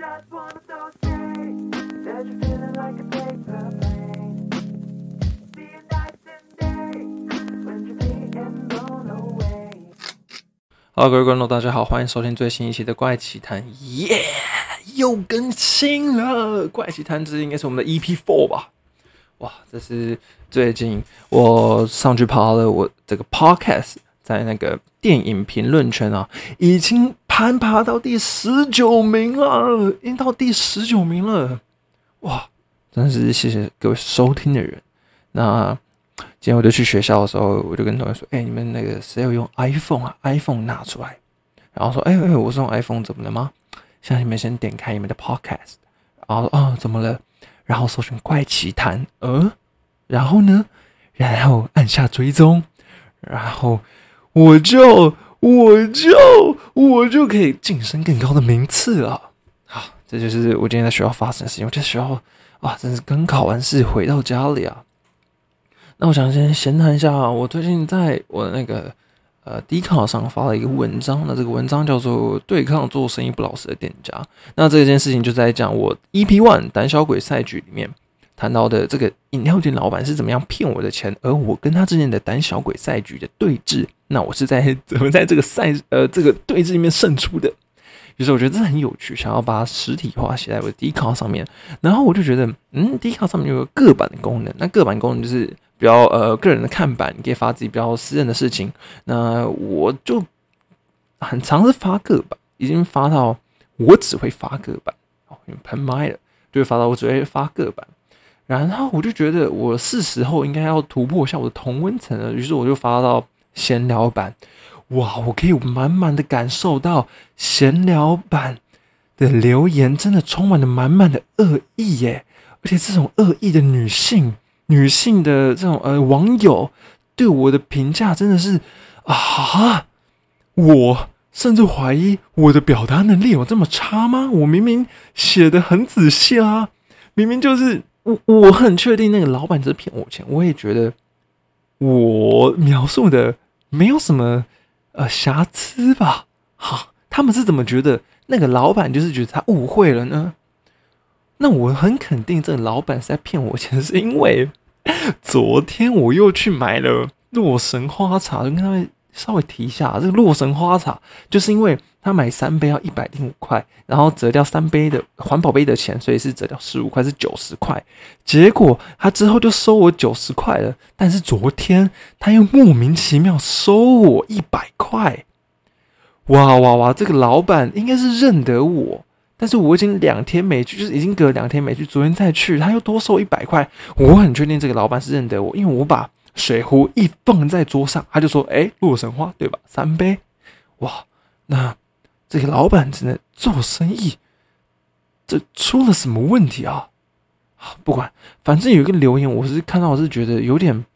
just one of those days that you feeling like a paper plane. See you nights and days when you're being blown away. Hello，各位观众，大家好，欢迎收听最新一期的《怪奇谈》，耶，又更新了！《怪奇谈》这应该是我们的 EP Four 吧？哇，这是最近我上去爬了我这个 Podcast，在那个电影评论圈啊，已经攀爬到第十九名了，已经到第十九名了！哇，真的是谢谢各位收听的人。那今天我就去学校的时候，我就跟同学说：“哎、你们那个谁有用 iPhone 啊？iPhone 拿出来。”然后说：“哎、哎、我是用 iPhone，怎么了吗？”现在你们先点开你们的 Podcast，然后哦，怎么了？然后搜寻怪奇谈，呃，然后呢，然后按下追踪，然后我就我就我就可以晋升更高的名次了。好，这就是我今天在学校发生的事情。我在学校啊，真是刚考完试回到家里啊。那我想先闲谈一下啊，我最近在我的那个呃 d 卡上发了一个文章，那这个文章叫做《对抗做生意不老实的店家》。那这件事情就在讲我 EP One 胆小鬼赛局里面谈到的这个饮料店老板是怎么样骗我的钱，而我跟他之间的胆小鬼赛局的对峙，那我是在怎么在这个赛呃这个对峙里面胜出的。于是我觉得这很有趣，想要把它实体化写在我的 d 卡上面。然后我就觉得，嗯 d 卡上面有个个版的功能，那个版功能就是比较呃个人的看板，你可以发自己比较私人的事情。那我就很常是发个版，已经发到我只会发个版哦，因为喷麦了，就会发到我只会发个版。然后我就觉得我是时候应该要突破一下我的同温层了，于是我就发到闲聊版。哇，我可以满满的感受到闲聊版的留言真的充满了满满的恶意耶，而且这种恶意的女性女性的这种呃网友对我的评价真的是啊，我甚至怀疑我的表达能力有这么差吗？我明明写的很仔细啊，明明就是我我很确定那个老板只是骗我钱，我也觉得我描述的没有什么。呃，瑕疵吧？好，他们是怎么觉得那个老板就是觉得他误会了呢？那我很肯定，这个老板是在骗我钱，是因为 昨天我又去买了洛神花茶，跟他们稍微提一下，这个洛神花茶就是因为他买三杯要一百零五块，然后折掉三杯的环保杯的钱，所以是折掉十五块，是九十块。结果他之后就收我九十块了，但是昨天他又莫名其妙收我一百块。哇哇哇！这个老板应该是认得我，但是我已经两天没去，就是已经隔两天没去，昨天再去，他又多收一百块。我很确定这个老板是认得我，因为我把水壶一放在桌上，他就说：“哎，洛神花对吧？三杯。”哇，那这个老板真的做生意，这出了什么问题啊？不管，反正有一个留言，我是看到，我是觉得有点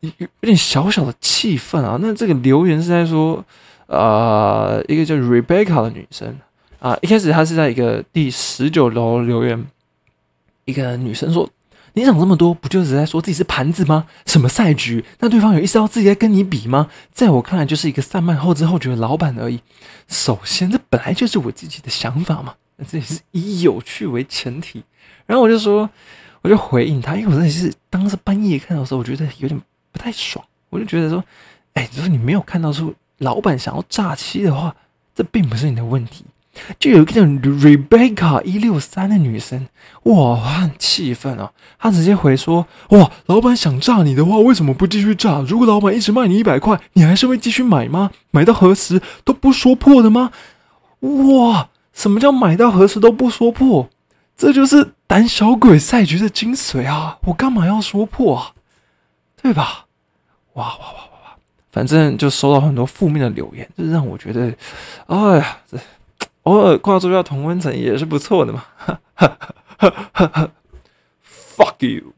有有点小小的气愤啊。那这个留言是在说，呃，一个叫 Rebecca 的女生啊，一开始她是在一个第十九楼留言，一个女生说：“你想这么多，不就是在说自己是盘子吗？什么赛局？那对方有意识到自己在跟你比吗？在我看来，就是一个散漫后知后觉的老板而已。首先，这本来就是我自己的想法嘛，那这也是以有趣为前提。”然后我就说，我就回应他，因为我真的是当时半夜看到的时候，我觉得有点不太爽。我就觉得说，哎，如果你没有看到出老板想要诈欺的话，这并不是你的问题。就有一个叫 Rebecca 一六三的女生，哇，很气愤啊！她直接回说，哇，老板想诈你的话，为什么不继续诈？如果老板一直卖你一百块，你还是会继续买吗？买到何时都不说破的吗？哇，什么叫买到何时都不说破？这就是胆小鬼赛局的精髓啊！我干嘛要说破啊？对吧？哇哇哇哇哇！反正就收到很多负面的留言，这让我觉得，哎呀，这偶尔跨住一下同温层也是不错的嘛。Fuck you！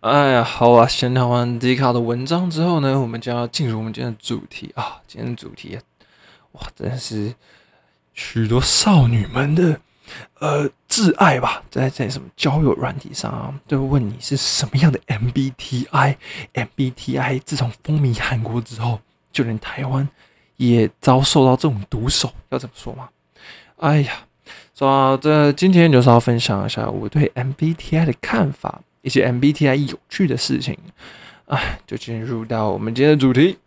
哎呀，好啊，先聊完迪卡的文章之后呢，我们就要进入我们今天的主题啊。今天的主题，哇，真是。许多少女们的呃挚爱吧，在在什么交友软体上啊，都会问你是什么样的 MBTI，MBTI 自从风靡韩国之后，就连台湾也遭受到这种毒手，要怎么说嘛？哎呀，说到这今天就是要分享一下我对 MBTI 的看法，一些 MBTI 有趣的事情。哎，就进入到我们今天的主题。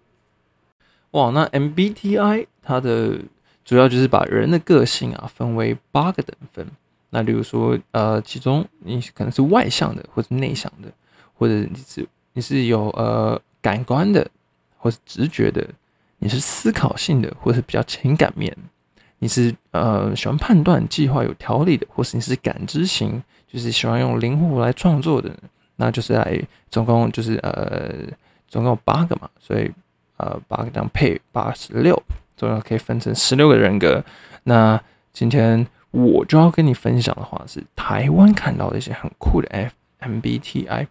哇，那 MBTI 它的主要就是把人的个性啊分为八个等分。那例如说，呃，其中你可能是外向的，或者内向的，或者你是你是有呃感官的，或是直觉的，你是思考性的，或是比较情感面，你是呃喜欢判断、计划、有条理的，或是你是感知型，就是喜欢用灵活来创作的，那就是来总共就是呃总共八个嘛，所以呃八个这样配八十六，总共可以分成十六个人格。那今天。我就要跟你分享的话是台湾看到的一些很酷的 F MBTI，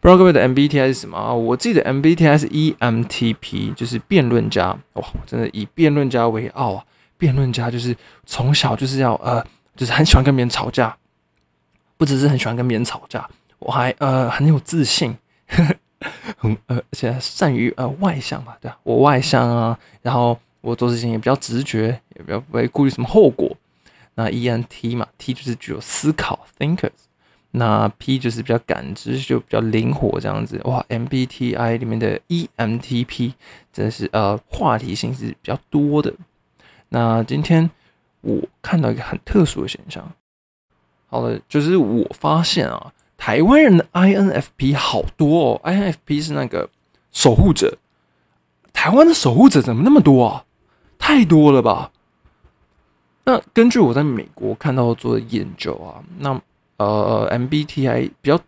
不知道各位的 MBTI 是什么啊？我自己的 MBTI 是 EMTP，就是辩论家。哇，我真的以辩论家为傲啊！辩论家就是从小就是要呃，就是很喜欢跟别人吵架，不只是很喜欢跟别人吵架，我还呃很有自信，很呃而且善于呃外向吧，对啊，我外向啊，然后我做事情也比较直觉，也比较不会顾虑什么后果。那 E N T 嘛，T 就是具有思考 thinkers，那 P 就是比较感知，就比较灵活这样子。哇，M B T I 里面的 E M T P 真的是呃话题性是比较多的。那今天我看到一个很特殊的现象，好了，就是我发现啊，台湾人的 I N F P 好多哦，I N F P 是那个守护者，台湾的守护者怎么那么多啊？太多了吧？那根据我在美国看到做的研究啊，那呃 MBTI 比较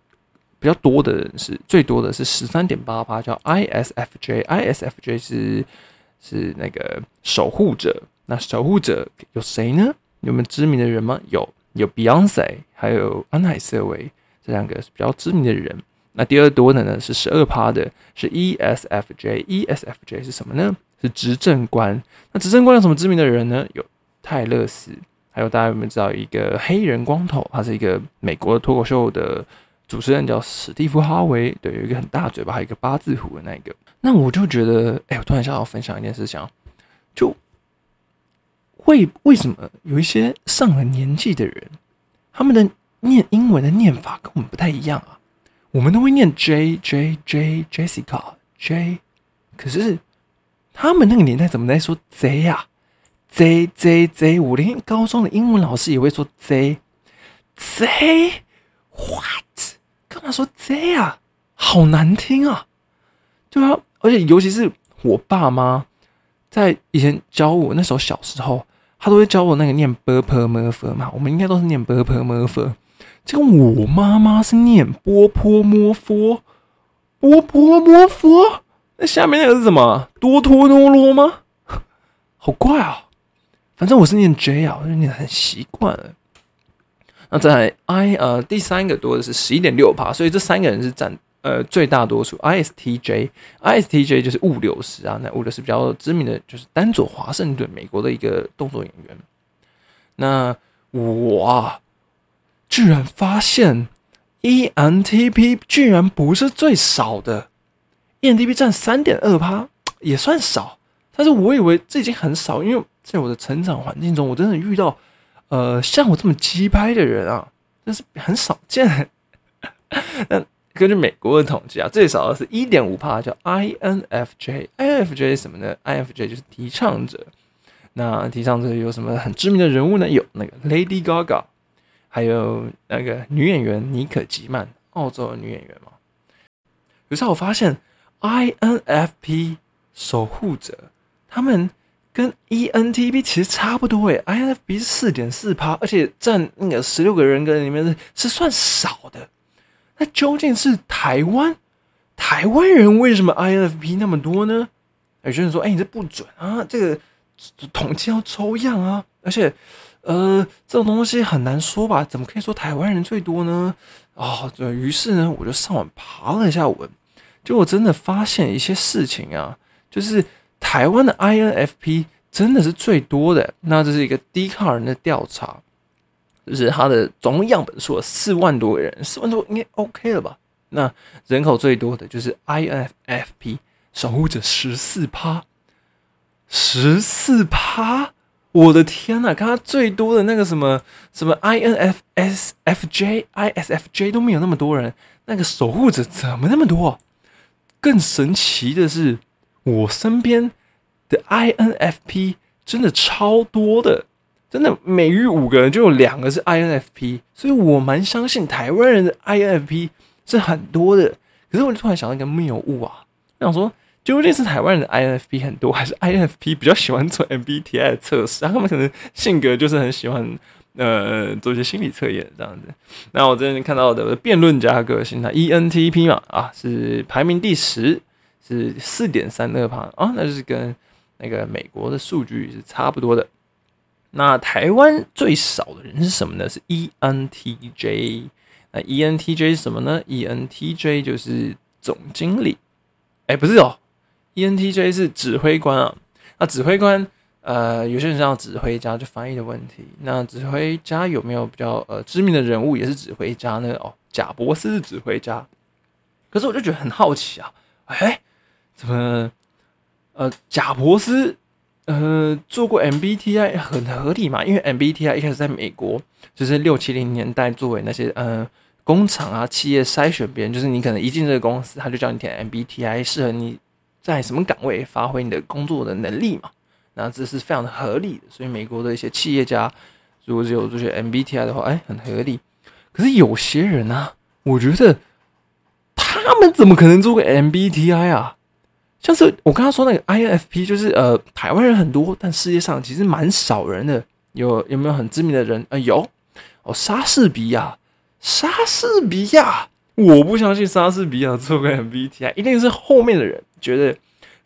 比较多的人是最多的是十三点八八，叫 ISFJ，ISFJ 是是那个守护者。那守护者有谁呢？有没有知名的人吗？有，有 Beyonce，还有安海瑟薇这两个是比较知名的人。那第二多的呢是十二趴的，是 ESFJ，ESFJ 是什么呢？是执政官。那执政官有什么知名的人呢？有。泰勒斯，还有大家有没有知道一个黑人光头？他是一个美国的脱口秀的主持人，叫史蒂夫·哈维。对，有一个很大嘴巴，还有一个八字胡的那一个。那我就觉得，哎，我突然想要分享一件事情，就会为什么有一些上了年纪的人，他们的念英文的念法跟我们不太一样啊？我们都会念 J J J Jessica J，可是他们那个年代怎么在说 Z 呀 J J J，我连高中的英文老师也会说 J J What？干嘛说 J 啊？好难听啊！对啊，而且尤其是我爸妈在以前教我那时候小时候，他都会教我那个念 b p m f 嘛，我们应该都是念 b p m f。结果我妈妈是念波波摩佛，波波摩佛，那下面那个是什么？多托多罗吗？好怪啊！反正我是念 J 啊，我就念很习惯了。那在 I 呃第三个多的是十一点六趴，所以这三个人是占呃最大多数。ISTJ，ISTJ 就是物流师啊，那物流师比较知名的就是丹佐华盛顿，美国的一个动作演员。那我啊，居然发现 ENTP 居然不是最少的，ENTP 占三点二趴，也算少，但是我以为这已经很少，因为。在我的成长环境中，我真的遇到，呃，像我这么鸡拍的人啊，真是很少见。那根据美国的统计啊，最少是一点五帕，叫 INFJ。INFJ 什么呢？INFJ 就是提倡者。那提倡者有什么很知名的人物呢？有那个 Lady Gaga，还有那个女演员妮可基曼，澳洲的女演员嘛。可是我发现 INFP 守护者他们。跟 ENTP 其实差不多诶，INFP 是四点四趴，而且占那个十六个人格里面是是算少的。那究竟是台湾台湾人为什么 INFP 那么多呢？有些人说：“哎，你这不准啊，这个统计要抽样啊，而且呃，这种东西很难说吧？怎么可以说台湾人最多呢？”哦，对于是呢，我就上网爬了一下文，结果真的发现一些事情啊，就是。台湾的 INFP 真的是最多的，那这是一个低卡人的调查，就是它的总共样本数四万多个人，四万多应该 OK 了吧？那人口最多的就是 INFP 守护者十四趴，十四趴，我的天呐，看他最多的那个什么什么 INFSFJ、ISFJ 都没有那么多人，那个守护者怎么那么多？更神奇的是，我身边的 INFP 真的超多的，真的每遇五个人就有两个是 INFP，所以我蛮相信台湾人的 INFP 是很多的。可是我就突然想到一个谬误啊，我想说。究竟是台湾人的 INFP 很多，还是 INFP 比较喜欢做 MBTI 的测试？他们可能性格就是很喜欢呃做一些心理测验这样子。那我这边看到的辩论家个性，它 ENTP 嘛啊是排名第十，是四点三二趴啊，那就是跟那个美国的数据是差不多的。那台湾最少的人是什么呢？是 ENTJ。那 ENTJ 是什么呢？ENTJ 就是总经理。哎，不是哦。ENTJ 是指挥官啊，那指挥官，呃，有些人叫指挥家，就翻译的问题。那指挥家有没有比较呃知名的人物也是指挥家呢？哦，贾博士是指挥家。可是我就觉得很好奇啊，哎，怎么呃贾伯斯呃做过 MBTI 很合理嘛？因为 MBTI 一开始在美国就是六七零年代作为那些呃工厂啊企业筛选别人，就是你可能一进这个公司，他就叫你填 MBTI 适合你。在什么岗位发挥你的工作的能力嘛？那这是非常的合理的。所以美国的一些企业家，如果只有这些 MBTI 的话，哎，很合理。可是有些人呢，我觉得他们怎么可能做个 MBTI 啊？像是我刚刚说那个 INFP，就是呃，台湾人很多，但世界上其实蛮少人的。有有没有很知名的人？呃，有哦，莎士比亚，莎士比亚。我不相信莎士比亚做个 MBTI，一定是后面的人觉得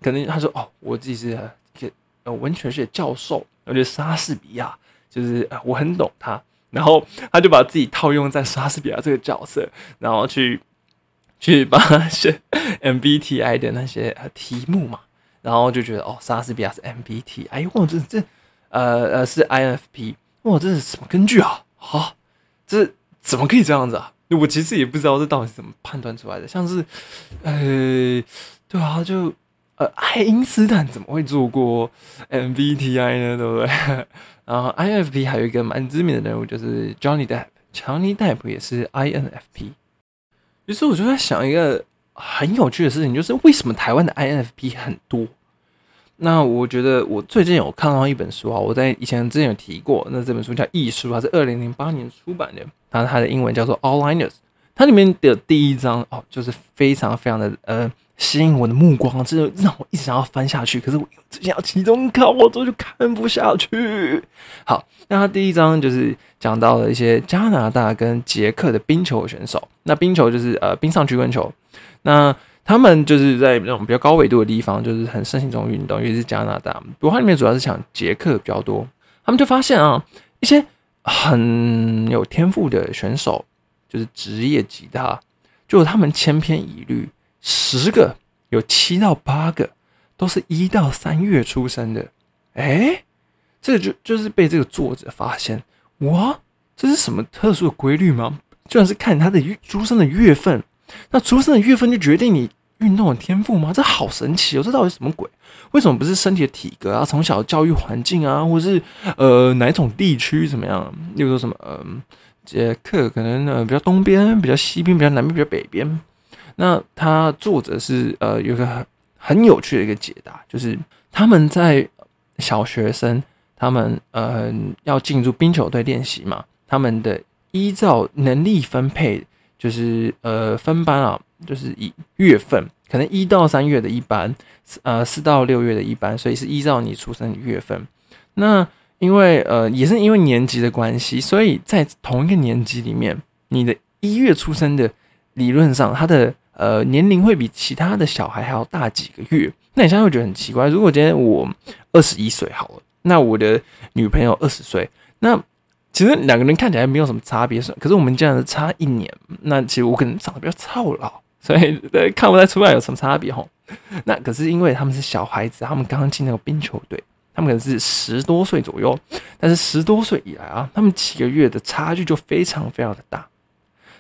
可能他说哦，我自己是一个呃文学学教授，我觉得莎士比亚就是我很懂他，然后他就把自己套用在莎士比亚这个角色，然后去去帮他写 MBTI 的那些题目嘛，然后就觉得哦，莎士比亚是 MBTI，哇，这这呃呃是 INFP，哇，这是什么根据啊？好，这怎么可以这样子啊？我其实也不知道这到底是怎么判断出来的，像是，呃，对啊，就呃，爱因斯坦怎么会做过 MBTI 呢？对不对？然后 INFP 还有一个蛮知名的人物就是 Johnny Depp，强尼戴普也是 INFP。于是我就在想一个很有趣的事情，就是为什么台湾的 INFP 很多？那我觉得我最近有看到一本书啊，我在以前之前有提过，那这本书叫《艺术》，它是二零零八年出版的，然后它的英文叫做《All Liners》，它里面的第一章哦，就是非常非常的呃吸引我的目光，这就让我一直想要翻下去，可是我最近要期中考，我都就看不下去。好，那他第一章就是讲到了一些加拿大跟捷克的冰球选手，那冰球就是呃冰上曲棍球，那。他们就是在那种比较高纬度的地方，就是很盛行这种运动，尤其是加拿大。不过它里面主要是讲捷克比较多。他们就发现啊，一些很有天赋的选手，就是职业吉他，就他们千篇一律，十个有七到八个都是一到三月出生的。哎，这个就就是被这个作者发现，哇，这是什么特殊的规律吗？居然是看他的出生的月份。那出生的月份就决定你运动的天赋吗？这好神奇哦！这到底什么鬼？为什么不是身体的体格啊、从小教育环境啊，或者是呃哪一种地区怎么样？例如说什么呃，捷克可能呃比较东边、比较西边、比较南边、比较北边。那他作者是呃有个很很有趣的一个解答，就是他们在小学生，他们呃要进入冰球队练习嘛，他们的依照能力分配。就是呃分班啊，就是以月份，可能一到三月的一班，呃四到六月的一班，所以是依照你出生的月份。那因为呃也是因为年级的关系，所以在同一个年级里面，你的一月出生的，理论上他的呃年龄会比其他的小孩还要大几个月。那你现在会觉得很奇怪，如果今天我二十一岁好了，那我的女朋友二十岁，那。其实两个人看起来没有什么差别，可是我们这样子差一年，那其实我可能长得比较操劳，所以看不太出来有什么差别吼。那可是因为他们是小孩子，他们刚刚进那个冰球队，他们可能是十多岁左右，但是十多岁以来啊，他们几个月的差距就非常非常的大，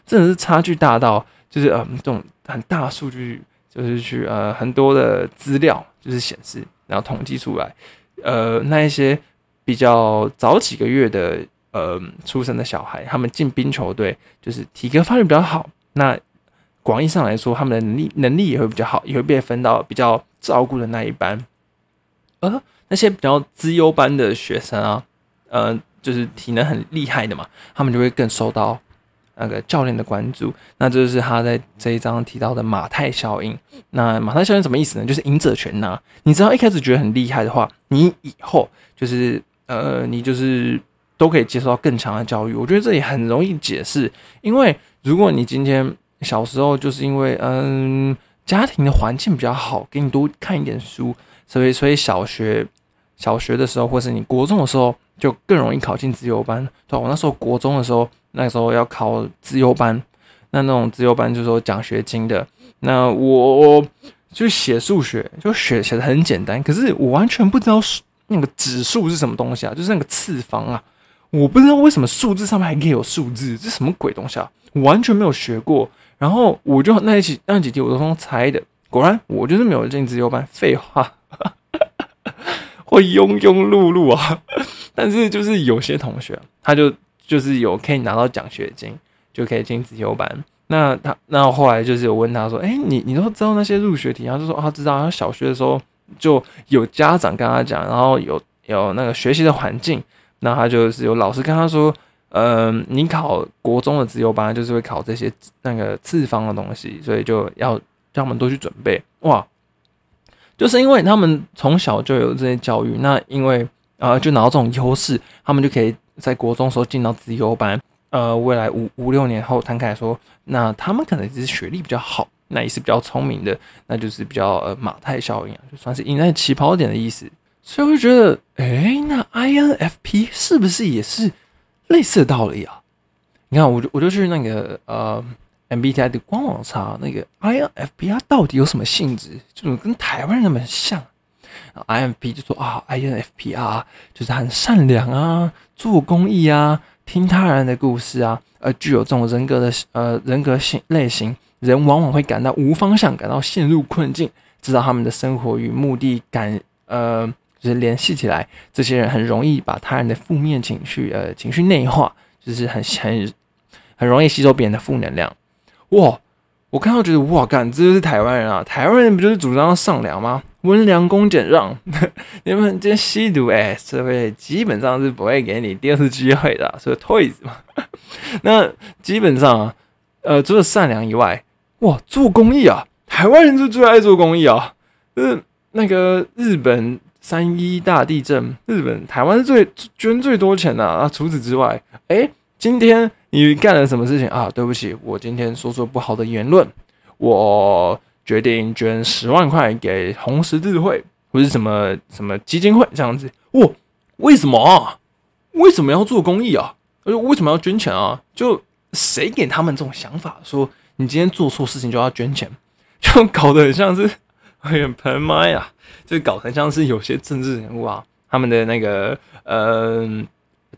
真的是差距大到就是呃这种很大数据，就是去呃很多的资料就是显示，然后统计出来，呃那一些。比较早几个月的呃出生的小孩，他们进冰球队就是体格发育比较好，那广义上来说，他们的能力能力也会比较好，也会被分到比较照顾的那一班。而那些比较资优班的学生啊，呃，就是体能很厉害的嘛，他们就会更受到那个教练的关注。那这就是他在这一章提到的马太效应。那马太效应什么意思呢？就是赢者全拿。你知道一开始觉得很厉害的话，你以后就是呃，你就是都可以接受到更强的教育。我觉得这也很容易解释，因为如果你今天小时候就是因为嗯家庭的环境比较好，给你多看一点书，所以所以小学小学的时候，或是你国中的时候，就更容易考进自由班。对吧我那时候国中的时候，那时候要考自由班，那那种自由班就是说奖学金的。那我就写数学，就写写的很简单，可是我完全不知道那个指数是什么东西啊，就是那个次方啊，我不知道为什么数字上面还可以有数字，这什么鬼东西啊？完全没有学过。然后我就那一期那几题我都是用猜的，果然我就是没有进自由班，废话，会庸庸碌碌啊。但是就是有些同学，他就就是有可以拿到奖学金，就可以进自由班。那他那后来就是有问他说：“哎、你你都知道那些入学题？”他就说：“啊，知道。”他小学的时候就有家长跟他讲，然后有有那个学习的环境，那他就是有老师跟他说：“嗯、你考国中的自由班就是会考这些那个次方的东西，所以就要让他们都去准备。”哇，就是因为他们从小就有这些教育，那因为呃就拿到这种优势，他们就可以在国中时候进到自由班。呃，未来五五六年后，摊开来说，那他们可能只是学历比较好，那也是比较聪明的，那就是比较呃马太效应啊，就算是赢在起跑点的意思。所以我就觉得，哎、那 INFP 是不是也是类似的道理啊？你看，我就我就去那个呃 MBTI 的官网查，那个 INFP 它到底有什么性质，就怎么跟台湾人那么像？INFP 就说啊，INFP 啊，就是很善良啊，做公益啊，听他人的故事啊，而具有这种人格的呃人格性类型，人往往会感到无方向，感到陷入困境，知道他们的生活与目的感呃就是联系起来，这些人很容易把他人的负面情绪呃情绪内化，就是很很很容易吸收别人的负能量。哇，我看到觉得哇，干，这就是台湾人啊！台湾人不就是主张上梁吗？温良恭俭让，你们这些吸毒哎，社会基本上是不会给你第二次机会的、所以退子嘛。那基本上啊，呃，除了善良以外，哇，做公益啊，台湾人就最爱做公益啊。就是那个日本三一大地震，日本台湾是最捐最多钱的啊。除此之外，哎、今天你干了什么事情啊？对不起，我今天说说不好的言论，我决定捐十万块给红十字会或是什么什么基金会这样子。哇，为什么啊？为什么要做公益啊？而为什么要捐钱啊？就谁给他们这种想法，说你今天做错事情就要捐钱，就搞得很像是，哎呀，盆妈呀，就搞得像是有些政治人物啊，他们的那个呃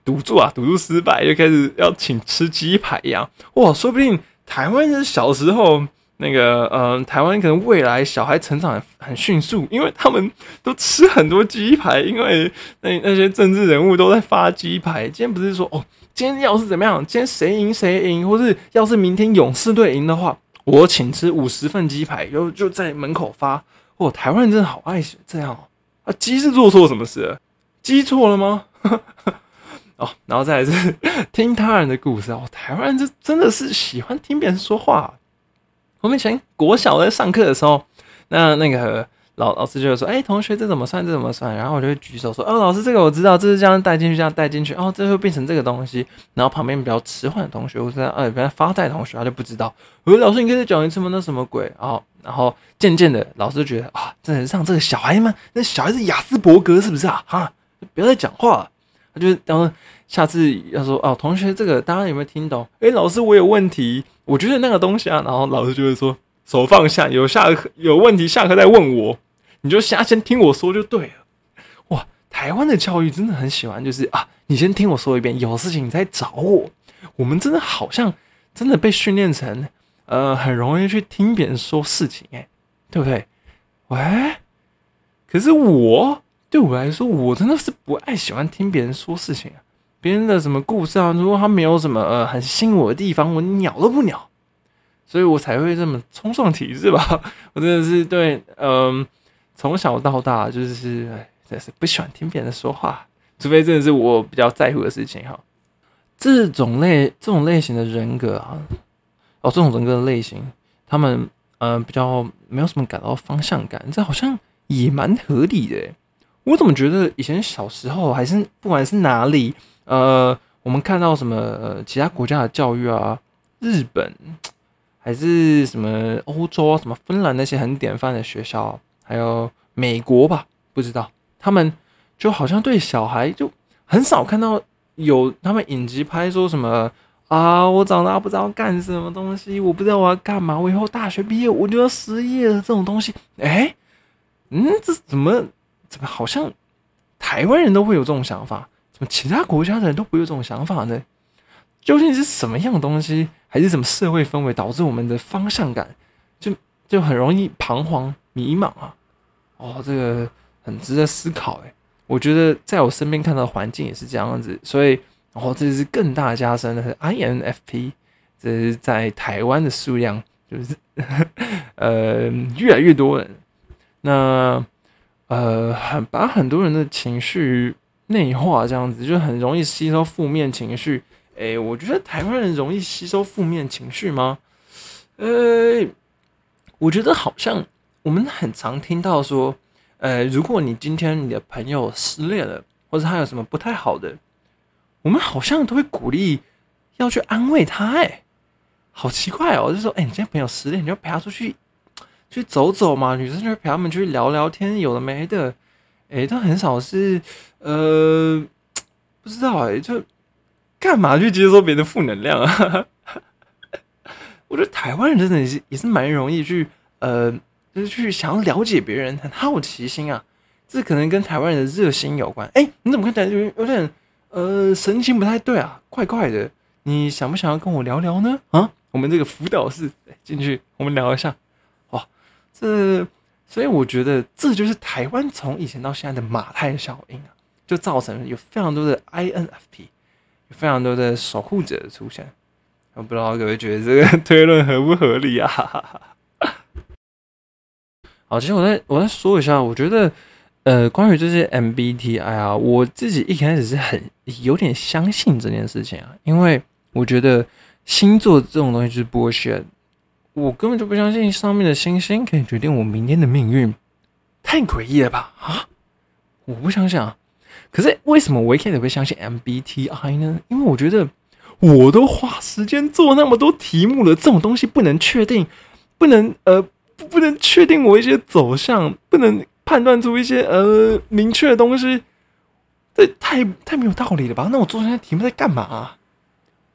赌注啊，赌注失败就开始要请吃鸡排一样。哇，说不定台湾人小时候那个呃，台湾可能未来小孩成长很迅速，因为他们都吃很多鸡排，因为那那些政治人物都在发鸡排。今天不是说哦，今天要是怎么样，今天谁赢谁赢，或是要是明天勇士队赢的话，我请吃五十份鸡排，就就在门口发。哦，台湾人真的好爱这样哦。啊，鸡是做错什么事？鸡错了吗？哦，然后再来是听他人的故事哦，台湾人这真的是喜欢听别人说话。我们以前国小在上课的时候，那那个老老师就会说：“哎、同学，这怎么算？这怎么算？”然后我就会举手说：“哦，老师，这个我知道，这是这样带进去，这样带进去，哦，这会变成这个东西。”然后旁边比较迟缓的同学，或者呃，比较发呆的同学，他就不知道。我说：“老师，你可以再讲一次吗？那什么鬼？”然后，然后渐渐的，老师觉得啊，真的让这个小孩吗，那小孩子雅斯伯格是不是啊？哈，不要再讲话了。他就然后下次要说哦，同学，这个大家有没有听懂？诶，老师，我有问题，我觉得那个东西啊，然后老师就会说手放下，有下课有问题下课再问我，你就先先听我说就对了。哇，台湾的教育真的很喜欢，就是啊，你先听我说一遍，有事情你再找我。我们真的好像真的被训练成，呃，很容易去听别人说事情，诶，对不对？喂，可是我对我来说，我真的是不爱喜欢听别人说事情啊，别人的什么故事啊，如果他没有什么呃很吸引我的地方，我鸟都不鸟，所以我才会这么冲撞体制吧。我真的是对，嗯、从小到大就是，哎，真是不喜欢听别人说话，除非真的是我比较在乎的事情哈。这种类这种类型的人格啊，哦，这种人格的类型，他们嗯、呃比较没有什么感到方向感，这好像也蛮合理的。我怎么觉得以前小时候还是不管是哪里，呃，我们看到什么、其他国家的教育啊，日本还是什么欧洲啊，什么芬兰那些很典范的学校，还有美国吧，不知道。他们就好像对小孩就很少看到有他们影集拍说什么啊，我长大不知道干什么东西，我不知道我要干嘛，我以后大学毕业我就要失业了这种东西，哎、嗯，这怎么怎么好像台湾人都会有这种想法，怎么其他国家的人都不会有这种想法呢？究竟是什么样的东西，还是什么社会氛围导致我们的方向感就就很容易彷徨迷茫啊？哦，这个很值得思考诶。我觉得在我身边看到环境也是这样子，所以哦，这是更大加深的 INFP，这是在台湾的数量就是 呃越来越多人，那呃很把很多人的情绪内化，这样子就很容易吸收负面情绪。诶，我觉得台湾人容易吸收负面情绪吗？呃，我觉得好像我们很常听到说，呃，如果你今天你的朋友失恋了，或者他有什么不太好的，我们好像都会鼓励要去安慰他、哎，好奇怪哦，就是说，哎、你今天朋友失恋，你就陪他出去去走走嘛，女生就陪他们去聊聊天，有的没的，哎、都很少是，呃，不知道哎、就干嘛去接收别人的负能量啊？我觉得台湾人真的也是也是蛮容易去，呃，就是去想要了解别人，很好奇心啊。这可能跟台湾人的热心有关。哎、你怎么看起来有有点呃神情不太对啊，怪怪的。你想不想要跟我聊聊呢？啊，我们这个辅导室进去，我们聊一下。哇，这所以我觉得这就是台湾从以前到现在的马太效应啊，就造成了有非常多的 INFP，有非常多的守护者的出现。我不知道各位觉得这个推论合不合理啊？好，其实我再我再说一下，我觉得呃，关于这些 MBTI 啊，我自己一开始是很有点相信这件事情啊，因为我觉得星座这种东西就是 bullshit，我根本就不相信上面的星星可以决定我明天的命运，太诡异了吧？啊，我不相信啊。可是为什么我一开始会相信 MBTI 呢？因为我觉得我都花时间做那么多题目了，这种东西不能确定，不能呃不能确定我一些走向，不能判断出一些呃明确的东西，这太太没有道理了吧？那我做这些题目在干嘛、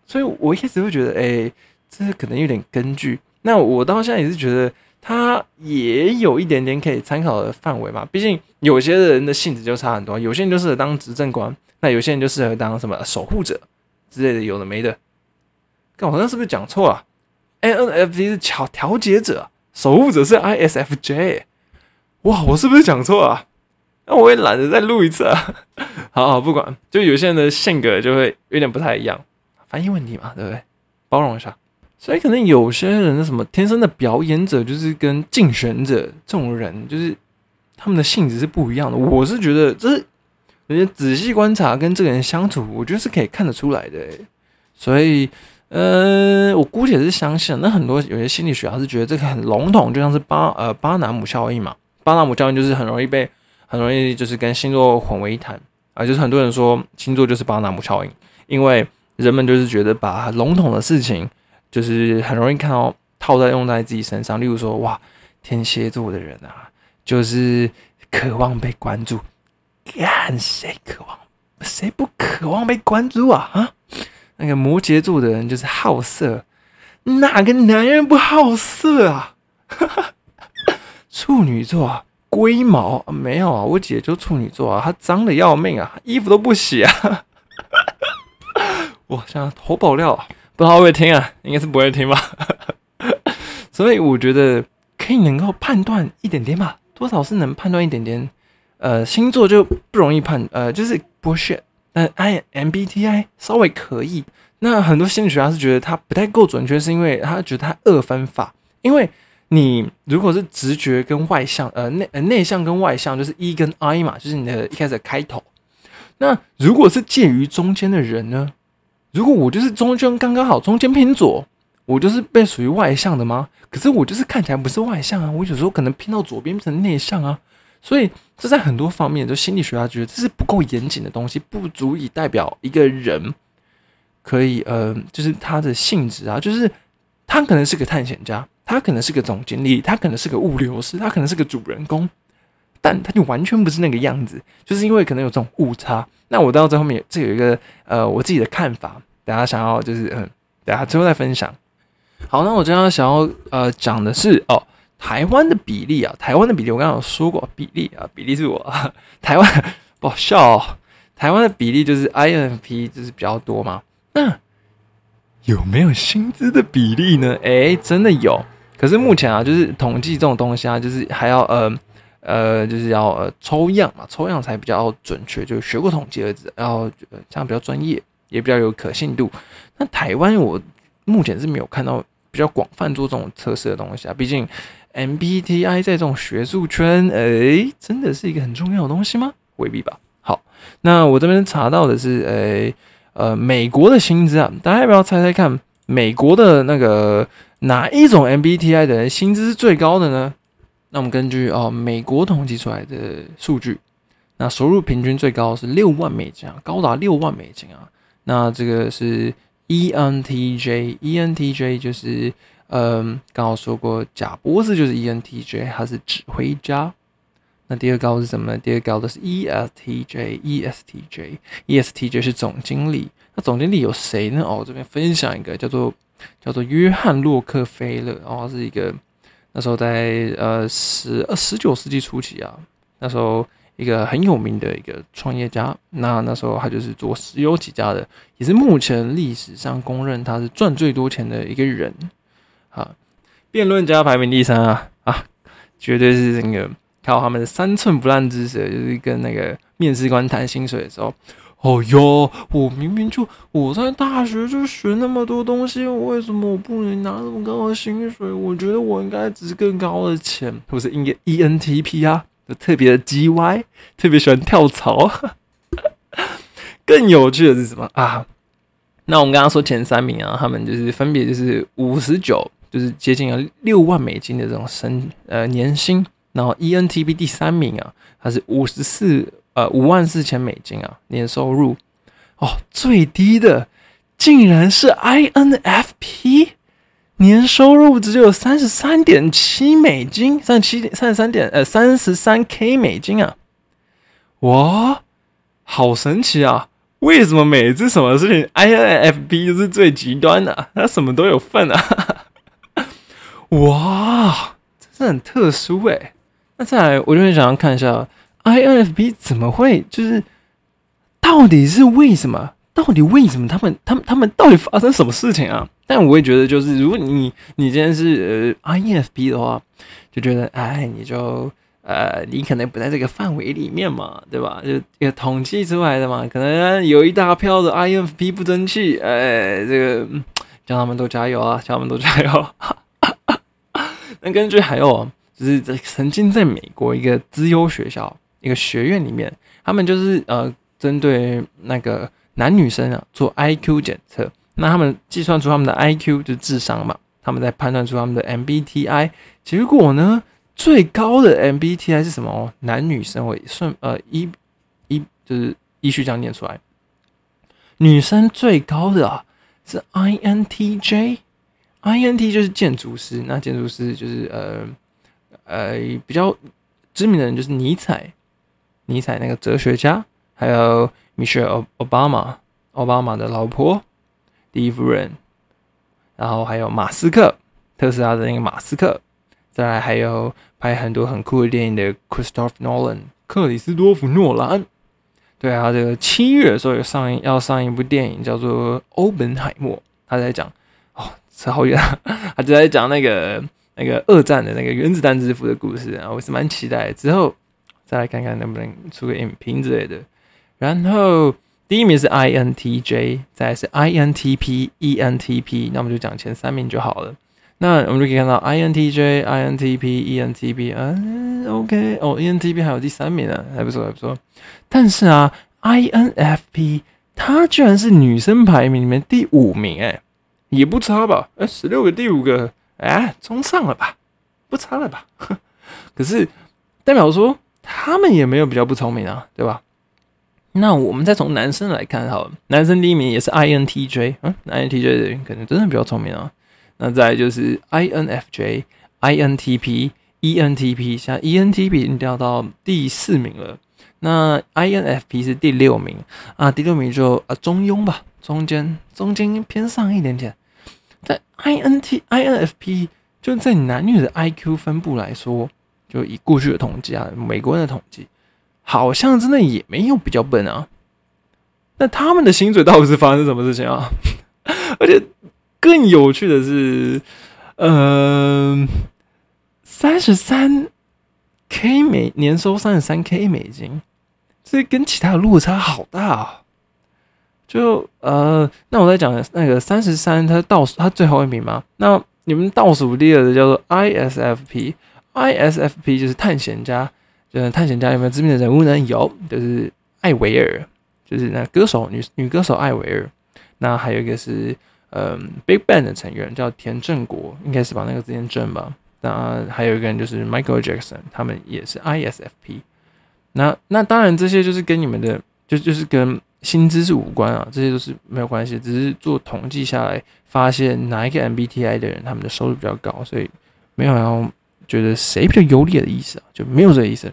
所以我一开始会觉得，哎、这可能有点根据。那我到现在也是觉得，它也有一点点可以参考的范围嘛。毕竟有些人的性质就差很多，有些人就适合当执政官，那有些人就适合当什么守护者之类的，有的没的。看我好像是不是讲错了？INFP 是调调节者，守护者是 ISFJ。哇，我是不是讲错了？那我也懒得再录一次啊。好好，不管，就有些人的性格就会有点不太一样，翻译问题嘛，对不对？包容一下。所以可能有些人什么天生的表演者，就是跟竞选者这种人，就是他们的性质是不一样的。我是觉得这是，人家仔细观察跟这个人相处，我觉得是可以看得出来的。所以，呃，我姑且是相信，那很多有些心理学家是觉得这个很笼统，就像是巴呃巴拿姆效应嘛。巴拿姆效应就是很容易被很容易就是跟星座混为一谈啊，就是很多人说星座就是巴拿姆效应，因为人们就是觉得把笼统的事情，就是很容易看到套在用在自己身上。例如说，哇，天蝎座的人啊，就是渴望被关注，看谁渴望？谁不渴望被关注啊？啊，那个摩羯座的人就是好色，哪个男人不好色啊？处女座啊，龟毛、啊没有啊，我姐就处女座啊，她脏的要命啊，衣服都不洗啊。哇，现在投爆料啊，不知道会听啊？应该是不会听吧。所以我觉得可以能够判断一点点吧，多少是能判断一点点。呃星座就不容易判，呃就是 bullshit，但 I MBTI 稍微可以。那很多心理学家是觉得它不太够准确，是因为他觉得它二分法，因为你如果是直觉跟外向，呃内呃内向跟外向就是 E 跟 I 嘛，就是你的一开始的开头。那如果是介于中间的人呢？如果我就是中间刚刚好，中间偏左，我就是被属于外向的吗？可是我就是看起来不是外向啊，我有时候可能偏到左边变成内向啊。所以这在很多方面，就心理学家觉得这是不够严谨的东西，不足以代表一个人可以呃，就是他的性质啊，就是他可能是个探险家，他可能是个总经理，他可能是个物流师，他可能是个主人公，但他就完全不是那个样子，就是因为可能有这种误差。那我到这后面这有一个呃我自己的看法，大家想要就是嗯，大家之后再分享。好，那我今天想要呃讲的是哦，台湾的比例啊，台湾的比例我刚刚有说过比例啊，比例是我台湾不好笑哦，台湾的比例就是 INFP 就是比较多嘛。那有没有薪资的比例呢？诶，真的有。可是目前啊，就是统计这种东西啊，就是还要呃呃，就是要呃抽样嘛，抽样才比较准确，就学过统计的子，然后这样比较专业，也比较有可信度。那台湾我目前是没有看到比较广泛做这种测试的东西啊，毕竟 MBTI 在这种学术圈，诶，真的是一个很重要的东西吗？未必吧。好，那我这边查到的是，诶。呃，美国的薪资啊，大家要不要猜猜看，美国的那个哪一种 MBTI 的人薪资是最高的呢？那我们根据哦美国统计出来的数据，那收入平均最高是六万美金啊，高达六万美金啊。那这个是 ENTJ，ENTJ 就是嗯，刚好说过贾博士就是 ENTJ，他是指挥家。那第二高是什么呢？第二高的是 ESTJ，ESTJ，ESTJ 是总经理。那总经理有谁呢？哦，这边分享一个叫做叫做约翰洛克菲勒，哦，是一个那时候在呃十呃十九世纪初期啊，那时候一个很有名的一个创业家。那那时候他就是做石油起家的，也是目前历史上公认他是赚最多钱的一个人。啊，辩论家排名第三啊啊，绝对是那个。靠他们的三寸不烂之舌，就是跟那个面试官谈薪水的时候，哦哟，我明明就我在大学就学那么多东西，为什么我不能拿这么高的薪水？我觉得我应该值更高的钱，或是应该 E N T P 啊，就特别的 G Y，特别喜欢跳槽。更有趣的是什么啊？那我们刚刚说前三名啊，他们就是分别就是五十九，就是接近了六万美金的这种生呃年薪。然后 ENTP 第三名啊，他是五十四呃五万四千美金啊年收入哦，最低的竟然是 INFP，年收入只有三十三点七美金，三十七点三十三点呃三十三 K 美金啊，哇，好神奇啊！为什么每次什么事情 INFP 就是最极端的？他什么都有份啊！哇，真的很特殊哎。那再来，我就很想要看一下 INFP 怎么会，就是到底是为什么？到底为什么他们、他们、他们到底发生什么事情啊？但我也觉得，就是如果你你今天是呃 INFP 的话，就觉得哎，你就呃，你可能不在这个范围里面嘛，对吧？就一个统计出来的嘛，可能有一大票的 INFP 不争气，哎，这个叫他们都加油啊，叫他们都加油。那根据还有。就是在曾经在美国一个资优学校一个学院里面，他们就是呃针对那个男女生啊做 I Q 检测，那他们计算出他们的 I Q 就智商嘛，他们在判断出他们的 M B T I，结果呢最高的 M B T I 是什么？男女生会算呃一一就是依序这样念出来，女生最高的啊是 I N T J，I N T 就是建筑师，那建筑师就是呃。呃，比较知名的人就是尼采，尼采那个哲学家，还有米歇尔奥巴马，奥巴马的老婆，第一夫人，然后还有马斯克，特斯拉的那个马斯克，再来还有拍很多很酷的电影的 Christopher Nolan，克里斯多夫诺兰，对啊，这个七月的时候有上映，要上一部电影叫做《欧本海默》，他在讲，哦，扯好远，他就在讲那个。那个二战的那个原子弹之父的故事啊，我是蛮期待之后再来看看能不能出个影评之类的。然后第一名是 INTJ，再是 INTP、ENTP，那我们就讲前三名就好了。那我们就可以看到 INTJ、INTP、ENTP，嗯，OK，哦，ENTP 还有第三名呢，还不错，还不错。但是啊，INFP 它居然是女生排名里面第五名，哎，也不差吧？哎，十六个第五个，哎，中上了吧？不差了吧？可是代表说他们也没有比较不聪明啊，对吧？那我们再从男生来看，好了，男生第一名也是 INTJ，嗯，INTJ 的人可能真的比较聪明啊。那再就是 INFJ、INTP、ENTP，现在 ENTP 已经掉到第四名了。那 INFP 是第六名啊，第六名就啊中庸吧，中间中间偏上一点点。在 INT、INFP 就在男女的 IQ 分布来说，就以过去的统计啊，美国人的统计，好像真的也没有比较笨啊。那他们的薪水到底是发生什么事情啊？而且。更有趣的是，嗯，三十三 K 美年收三十三 K 美金，这跟其他的落差好大啊！就呃，那我在讲那个三十三，他倒数，他最后一名嘛。那你们倒数第二的叫做 ISFP ISFP 就是探险家，就是探险家有没有知名的人物呢？有，就是艾维尔，就是那歌手女女歌手艾维尔。那还有一个是。嗯，Big Bang 的成员叫田正国，应该是把那个字念正吧。那还有一个人就是 Michael Jackson，他们也是 ISFP。那那当然这些就是跟你们的就就是跟薪资是无关啊，这些都是没有关系，只是做统计下来发现哪一个 MBTI 的人他们的收入比较高，所以没有要觉得谁比较优劣的意思啊，就没有这个意思。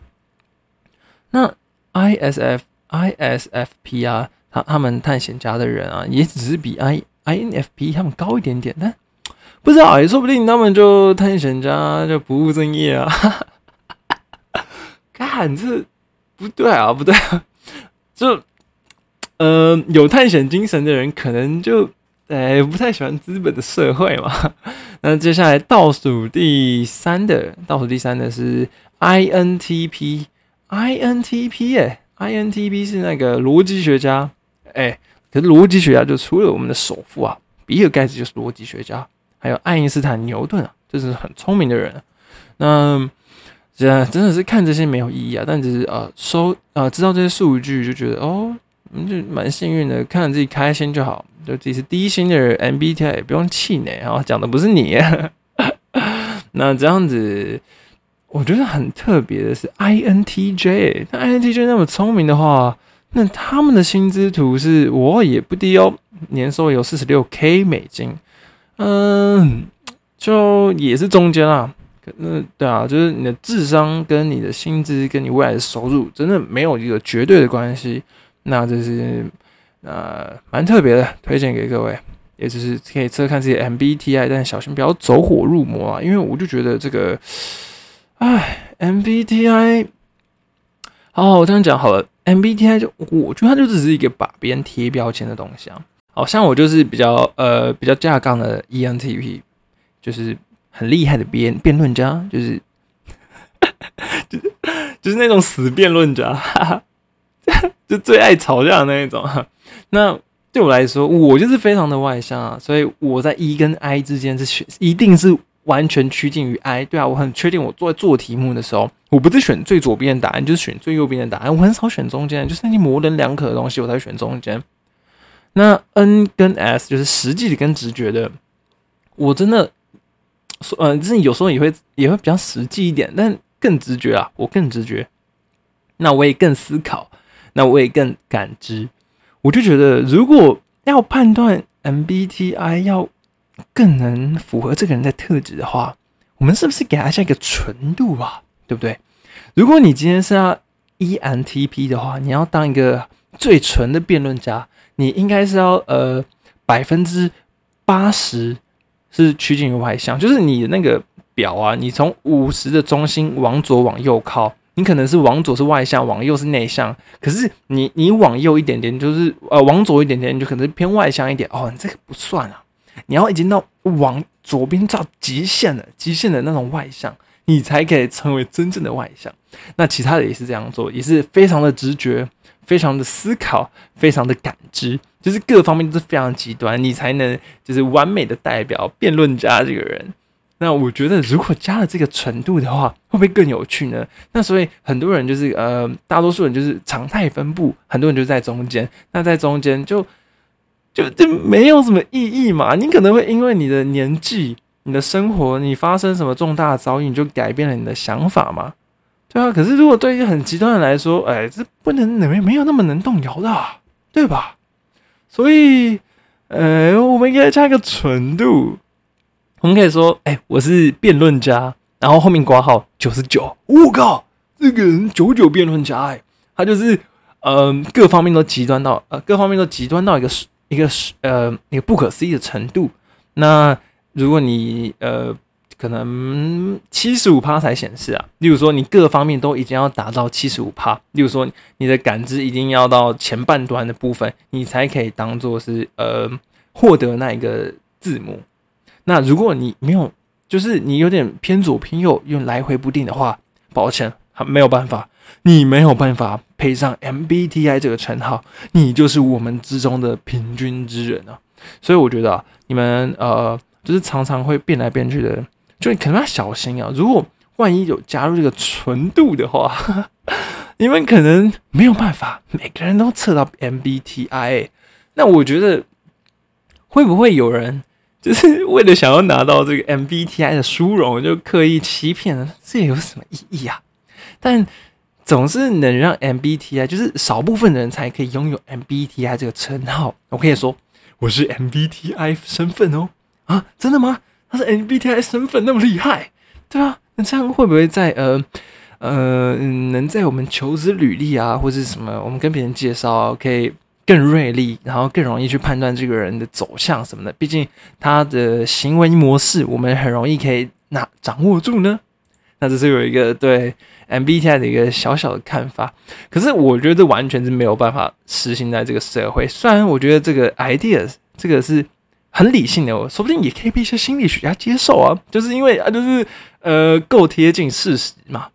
那 ISF ISFP 啊，他他们探险家的人啊，也只是比 I INFP 他们高一点点，但不知道也说不定他们就探险家就不务正业啊！看这不对啊，不对啊！就呃有探险精神的人，可能就哎不太喜欢资本的社会嘛。那接下来倒数第三的，倒数第三的是 INTP，INTP 哎，INTP 是那个逻辑学家哎。可是逻辑学家就除了我们的首富啊，比尔盖茨就是逻辑学家，还有爱因斯坦、牛顿啊，这是很聪明的人。那这真的是看这些没有意义啊，但只是呃收呃知道这些数据就觉得哦，就蛮幸运的，看着自己开心就好。就自己是低薪的 MBTI 也不用气馁啊，讲的不是你。那这样子，我觉得很特别的是 INTJ，那 INTJ 那么聪明的话。那他们的薪资图是我也不低哦，年收有四十六 K 美金，嗯，就也是中间啦。那对啊，就是你的智商跟你的薪资跟你未来的收入真的没有一个绝对的关系。那这是呃蛮特别的，推荐给各位，也就是可以测看自己 MBTI，但小心不要走火入魔啊。因为我就觉得这个，哎，MBTI，好，我这样讲好了。MBTI 就我觉得它就只是一个把别人贴标签的东西啊，好像我就是比较呃比较架杠的 ENTP，就是很厉害的辩辩论家，就是 就是就是那种死辩论家，哈哈 就最爱吵架的那一种哈。那对我来说，我就是非常的外向啊，所以我在 E 跟 I 之间是选，一定是。完全趋近于 I，对啊，我很确定我做做题目的时候，我不是选最左边的答案，就是选最右边的答案。我很少选中间，就是那些模棱两可的东西，我才选中间。那 N 跟 S 就是实际的跟直觉的，我真的说，呃，就是有时候也会也会比较实际一点，但更直觉啊，我更直觉。那我也更思考，那我也更感知。我就觉得，如果要判断 MBTI 要。更能符合这个人的特质的话，我们是不是给他下一个纯度啊？对不对？如果你今天是要 ENTP 的话，你要当一个最纯的辩论家，你应该是要呃百分之八十是趋近于外向，就是你的那个表啊，你从五十的中心往左往右靠，你可能是往左是外向，往右是内向，可是你你往右一点点，就是呃往左一点点，你就可能偏外向一点哦，你这个不算啊。你要已经到往左边到极限了，极限的那种外向，你才可以成为真正的外向。那其他的也是这样做，也是非常的直觉，非常的思考，非常的感知，就是各方面都是非常极端，你才能就是完美的代表辩论家这个人。那我觉得，如果加了这个纯度的话，会不会更有趣呢？那所以很多人就是呃，大多数人就是常态分布，很多人就在中间。那在中间就就就没有什么意义嘛。你可能会因为你的年纪、你的生活、你发生什么重大的遭遇，你就改变了你的想法嘛？对啊。可是如果对于很极端的来说，哎，这不能没没有那么能动摇的，对吧？所以，呃，我们应该加一个纯度。我们可以说，哎、我是辩论家，然后后面挂号九十九。我靠，这个人九九辩论家、哎，他就是，嗯、各方面都极端到，呃，各方面都极端到一个一个呃一个不可思议的程度。那如果你呃可能七十五趴才显示啊，例如说你各方面都已经要达到七十五趴，例如说你的感知一定要到前半段的部分，你才可以当做是呃获得那一个字母。那如果你没有，就是你有点偏左偏右，又来回不定的话，抱歉，还没有办法，你没有办法配上 MBTI 这个称号，你就是我们之中的平均之人啊。所以我觉得啊，你们呃，就是常常会变来变去的人，就你可能要小心啊。如果万一有加入这个纯度的话，你们可能没有办法每个人都测到 MBTI。那我觉得会不会有人？就是为了想要拿到这个 MBTI 的殊荣，就刻意欺骗了，这有什么意义啊？但总是能让 MBTI，就是少部分人才可以拥有 MBTI 这个称号。我可以说我是 MBTI 身份哦，啊，真的吗？他是 MBTI 身份那么厉害，对啊，那这样会不会在呃呃，能在我们求职履历啊，或者什么，我们跟别人介绍，可以。更锐利，然后更容易去判断这个人的走向什么的。毕竟他的行为模式，我们很容易可以拿掌握住呢。那这是有一个对 MBTI 的一个小小的看法。可是我觉得完全是没有办法实行在这个社会。虽然我觉得这个 ideas 这个是很理性的，说不定也可以被一些心理学家接受啊。就是因为啊，就是呃够贴近事实嘛。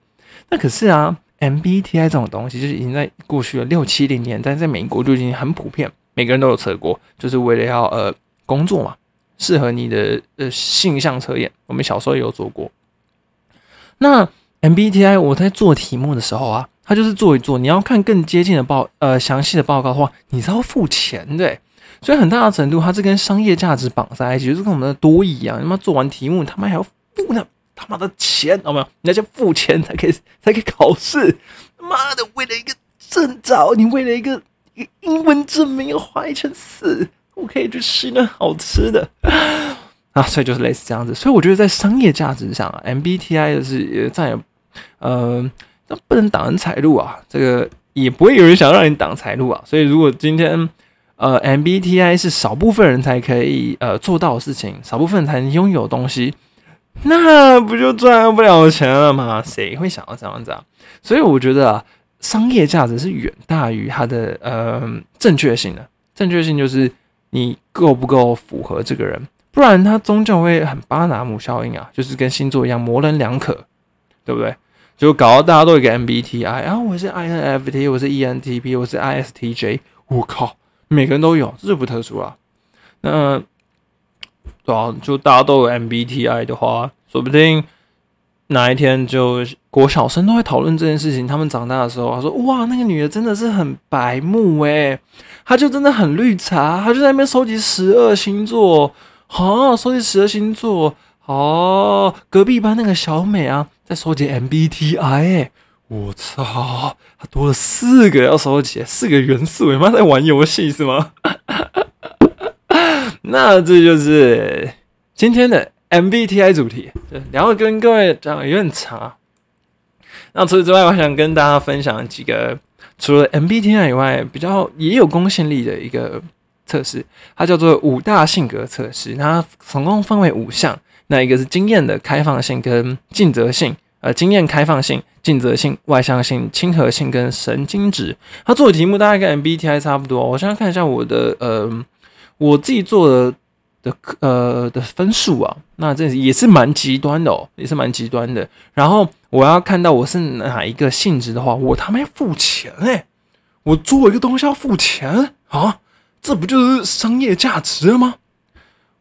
那可是啊。MBTI 这种东西，就是已经在过去的六七零年，但在美国就已经很普遍，每个人都有测过，就是为了要呃工作嘛，适合你的呃性向测验，我们小时候也有做过。那 MBTI 我在做题目的时候啊，它就是做一做，你要看更接近的报呃详细的报告的话，你是要付钱的，所以很大的程度它是跟商业价值绑在一起，就是跟我们的多一样，他妈做完题目他妈还要付那。他妈的钱，有没有？你要去付钱才可以，才可以考试。妈的，为了一个证照，你为了一个一个英文证明要花一千四，我可以去吃那好吃的 啊！所以就是类似这样子。所以我觉得在商业价值上啊，MBTI 就是占有呃，那不能挡人财路啊，这个也不会有人想让你挡财路啊。所以如果今天呃 MBTI 是少部分人才可以呃做到的事情，少部分人才能拥有东西。那不就赚不了钱了吗？谁会想要这样子啊？所以我觉得啊，商业价值是远大于它的呃正确性的。正确性就是你够不够符合这个人，不然他终究会很巴拿姆效应啊，就是跟星座一样模棱两可，对不对？就搞到大家都有一个 MBTI 啊，我是 INFP，我是 ENTP，我是 ISTJ，我靠，每个人都有，这就不特殊啊。那。对啊，就大家都有 MBTI 的话，说不定哪一天就国小生都会讨论这件事情。他们长大的时候，他说：“哇，那个女的真的是很白目诶，她就真的很绿茶，她就在那边收集十二星座，好，收集十二星座。哦，隔壁班那个小美啊，在收集 MBTI 诶，我操，她多了四个要收集，四个元素，你妈在玩游戏是吗？”那这就是今天的 MBTI 主题，然后跟各位讲有点长。那除此之外，我想跟大家分享几个除了 MBTI 以外比较也有公信力的一个测试，它叫做五大性格测试。它总共分为五项，那一个是经验的开放性跟尽责性，呃，经验开放性、尽责性、外向性、亲和性跟神经质。它做的题目大概跟 MBTI 差不多。我现在看一下我的呃。我自己做的的呃的分数啊，那这也是蛮极端的哦，也是蛮极端的。然后我要看到我是哪一个性质的话，我他妈要付钱哎、我做一个东西要付钱啊，这不就是商业价值了吗？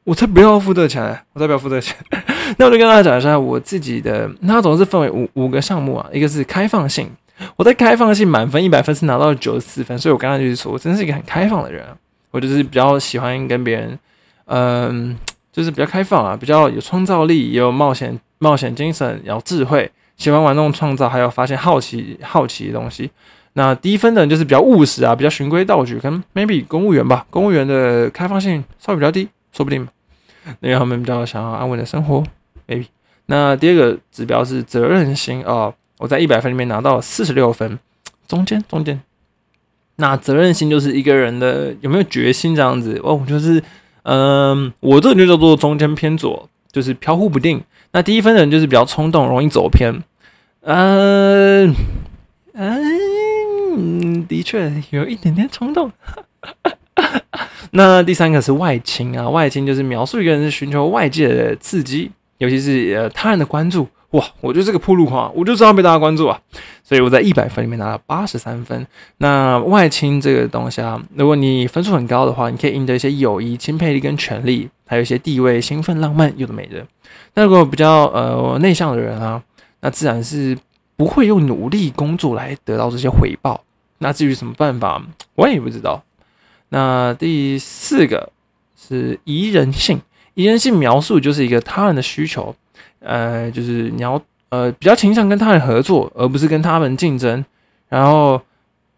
我才不要付这钱，我才不要付这钱。那我就跟大家讲一下我自己的，那总是分为五五个项目啊，一个是开放性，我在开放性满分一百分是拿到九十四分，所以我刚才就是说，我真是一个很开放的人啊，我就是比较喜欢跟别人，嗯、就是比较开放啊，比较有创造力，也有冒险冒险精神，有智慧，喜欢玩弄创造，还有发现好奇好奇的东西。那低分的人就是比较务实啊，比较循规蹈矩，可能 maybe 公务员吧，公务员的开放性稍微比较低，说不定。因为他们比较想要安稳的生活，maybe。那第二个指标是责任心哦，我在一百分里面拿到四十六分，中间中间。那责任心就是一个人的有没有决心这样子哦，就是嗯，我这个就叫做中间偏左，就是飘忽不定。那第一分的人就是比较冲动，容易走偏。嗯嗯，的确有一点点冲动。那第三个是外倾啊，外倾就是描述一个人是寻求外界的刺激，尤其是呃他人的关注。哇，我就是个铺路狂，我就知道被大家关注啊，所以我在一百分里面拿了八十三分。那外倾这个东西啊，如果你分数很高的话，你可以赢得一些友谊、钦佩力跟权利，还有一些地位、兴奋、浪漫，有的没的。那如果比较呃内向的人啊，那自然是不会用努力工作来得到这些回报。那至于什么办法，我也不知道。那第四个是宜人性，宜人性描述就是一个他人的需求，呃，就是你要呃比较倾向跟他人合作，而不是跟他们竞争。然后，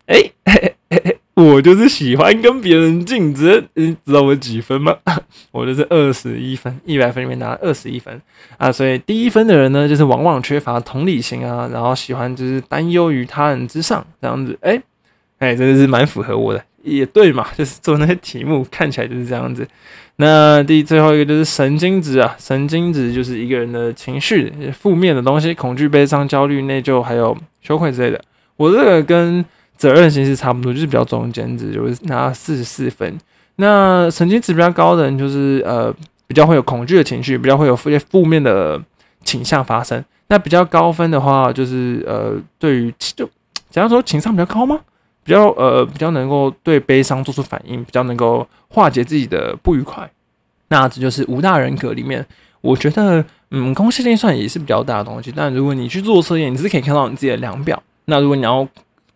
哎、嘿嘿嘿我就是喜欢跟别人竞争，你知道我几分吗？我就是二十一分，一百分里面拿二十一分啊。所以第一分的人呢，就是往往缺乏同理心啊，然后喜欢就是担忧于他人之上这样子。哎、哎，真的是蛮符合我的，也对嘛，就是做那些题目看起来就是这样子。那第最后一个就是神经质啊，神经质就是一个人的情绪负面的东西，恐惧、悲伤、焦虑、内疚，还有羞愧之类的。我这个跟责任心是差不多，就是比较中间值，就是拿四十四分。那神经质比较高的人，就是呃比较会有恐惧的情绪，比较会有一些负面的倾向发生。那比较高分的话，就是呃对于就假如说情商比较高吗？比较呃比较能够对悲伤做出反应，比较能够化解自己的不愉快。那这就是五大人格里面，我觉得嗯，公式性算也是比较大的东西。但如果你去做测验，你是可以看到你自己的量表。那如果你要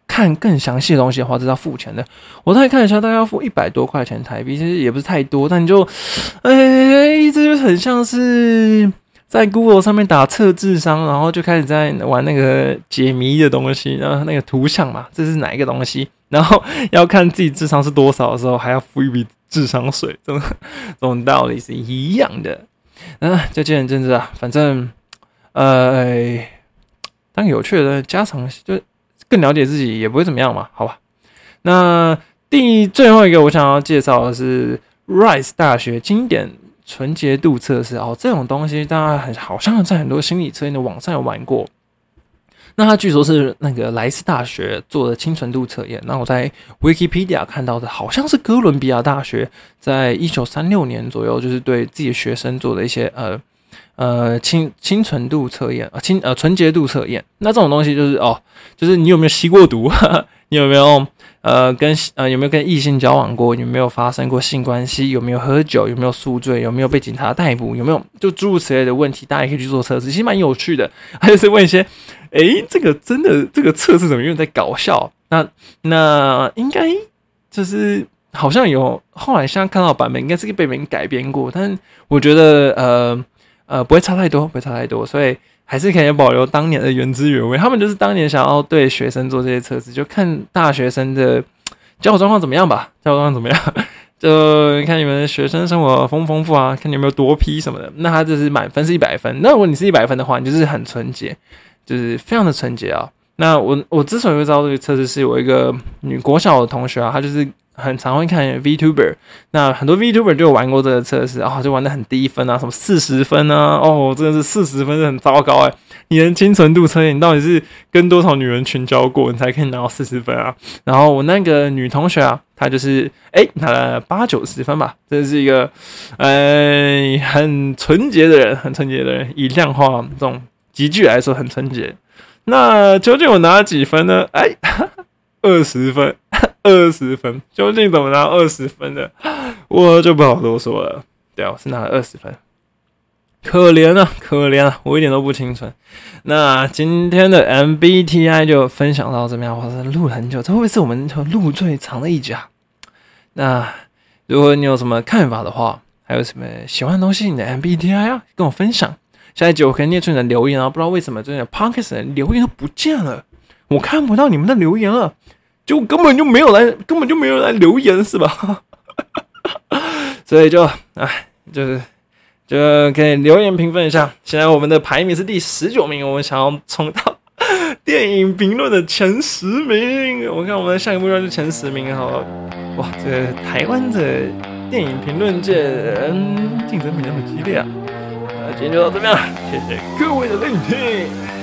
看更详细的东西的话，这是要付钱的。我大概看一下，大概要付一百多块钱台币，其实也不是太多，但你就，哎，这就很像是在 Google 上面打测智商，然后就开始在玩那个解谜的东西，然后那个图像嘛，这是哪一个东西？然后要看自己智商是多少的时候，还要付一笔智商税，这种这种道理是一样的。嗯、就见仁见智啊，反正，呃，当有趣的家常就更了解自己也不会怎么样嘛，好吧？那第最后一个我想要介绍的是 Rice 大学经典纯洁度测试哦，这种东西大家很好像在很多心理测验的网上有玩过。那它据说是那个莱斯大学做的清纯度测验。那我在 Wikipedia 看到的，好像是哥伦比亚大学在一九三六年左右，就是对自己的学生做的一些呃呃清清纯度测验啊，清呃纯洁度测验。那这种东西就是哦，就是你有没有吸过毒，你有没有呃跟呃有没有跟异性交往过，有没有发生过性关系，有没有喝酒，有没有宿醉，有没有被警察逮捕，有没有就诸如此类的问题，大家也可以去做测试，其实蛮有趣的。还有是问一些，诶，这个真的这个测试怎么有点在搞笑？那那应该就是好像有后来现在看到版本，应该是被别人改编过，但我觉得呃呃不会差太多，不会差太多，所以还是可以保留当年的原汁原味。他们就是当年想要对学生做这些测试，就看大学生的交友状况怎么样吧，交友状况怎么样。就看你们学生生活丰不丰富啊，看你有没有多批什么的。那他就是满分是一百分。那如果你是一百分的话，你就是很纯洁，就是非常的纯洁啊。那我我之所以会知道这个测试，是我一个女国小的同学啊，她就是很常会看 VTuber，那很多 VTuber 就有玩过这个测试，啊、就玩的很低分啊，什么四十分啊，哦，真的是四十分是很糟糕哎、你的清纯度测验，你到底是跟多少女人群交过，你才可以拿到四十分啊？然后我那个女同学啊，她就是哎、拿了八九十分吧，这是一个呃很纯洁的人，很纯洁的人，以量化这种集句来说很纯洁。那究竟我拿了几分呢？哎，二十分，二十分，究竟怎么拿二十分的，我就不好多说了。对啊，我是拿了二十分，可怜啊，可怜啊，我一点都不清纯。那今天的 MBTI 就分享到这边，我是录了很久，这会不会是我们录最长的一集啊？那如果你有什么看法的话，还有什么喜欢的东西，你的 MBTI 啊，跟我分享。下一集我可以念出你的留言啊，不知道为什么最近 p o c k e t 的留言都不见了，我看不到你们的留言了，就根本就没有来，根本就没有来留言是吧？所以就哎，就是就可以留言评分一下。现在我们的排名是第十九名，我们想要冲到电影评论的前十名。我看我们下一个目标是前十名好了。哇，这台湾的电影评论界，嗯，竞争比较激烈啊。那今天就到这边了，谢谢各位的聆听。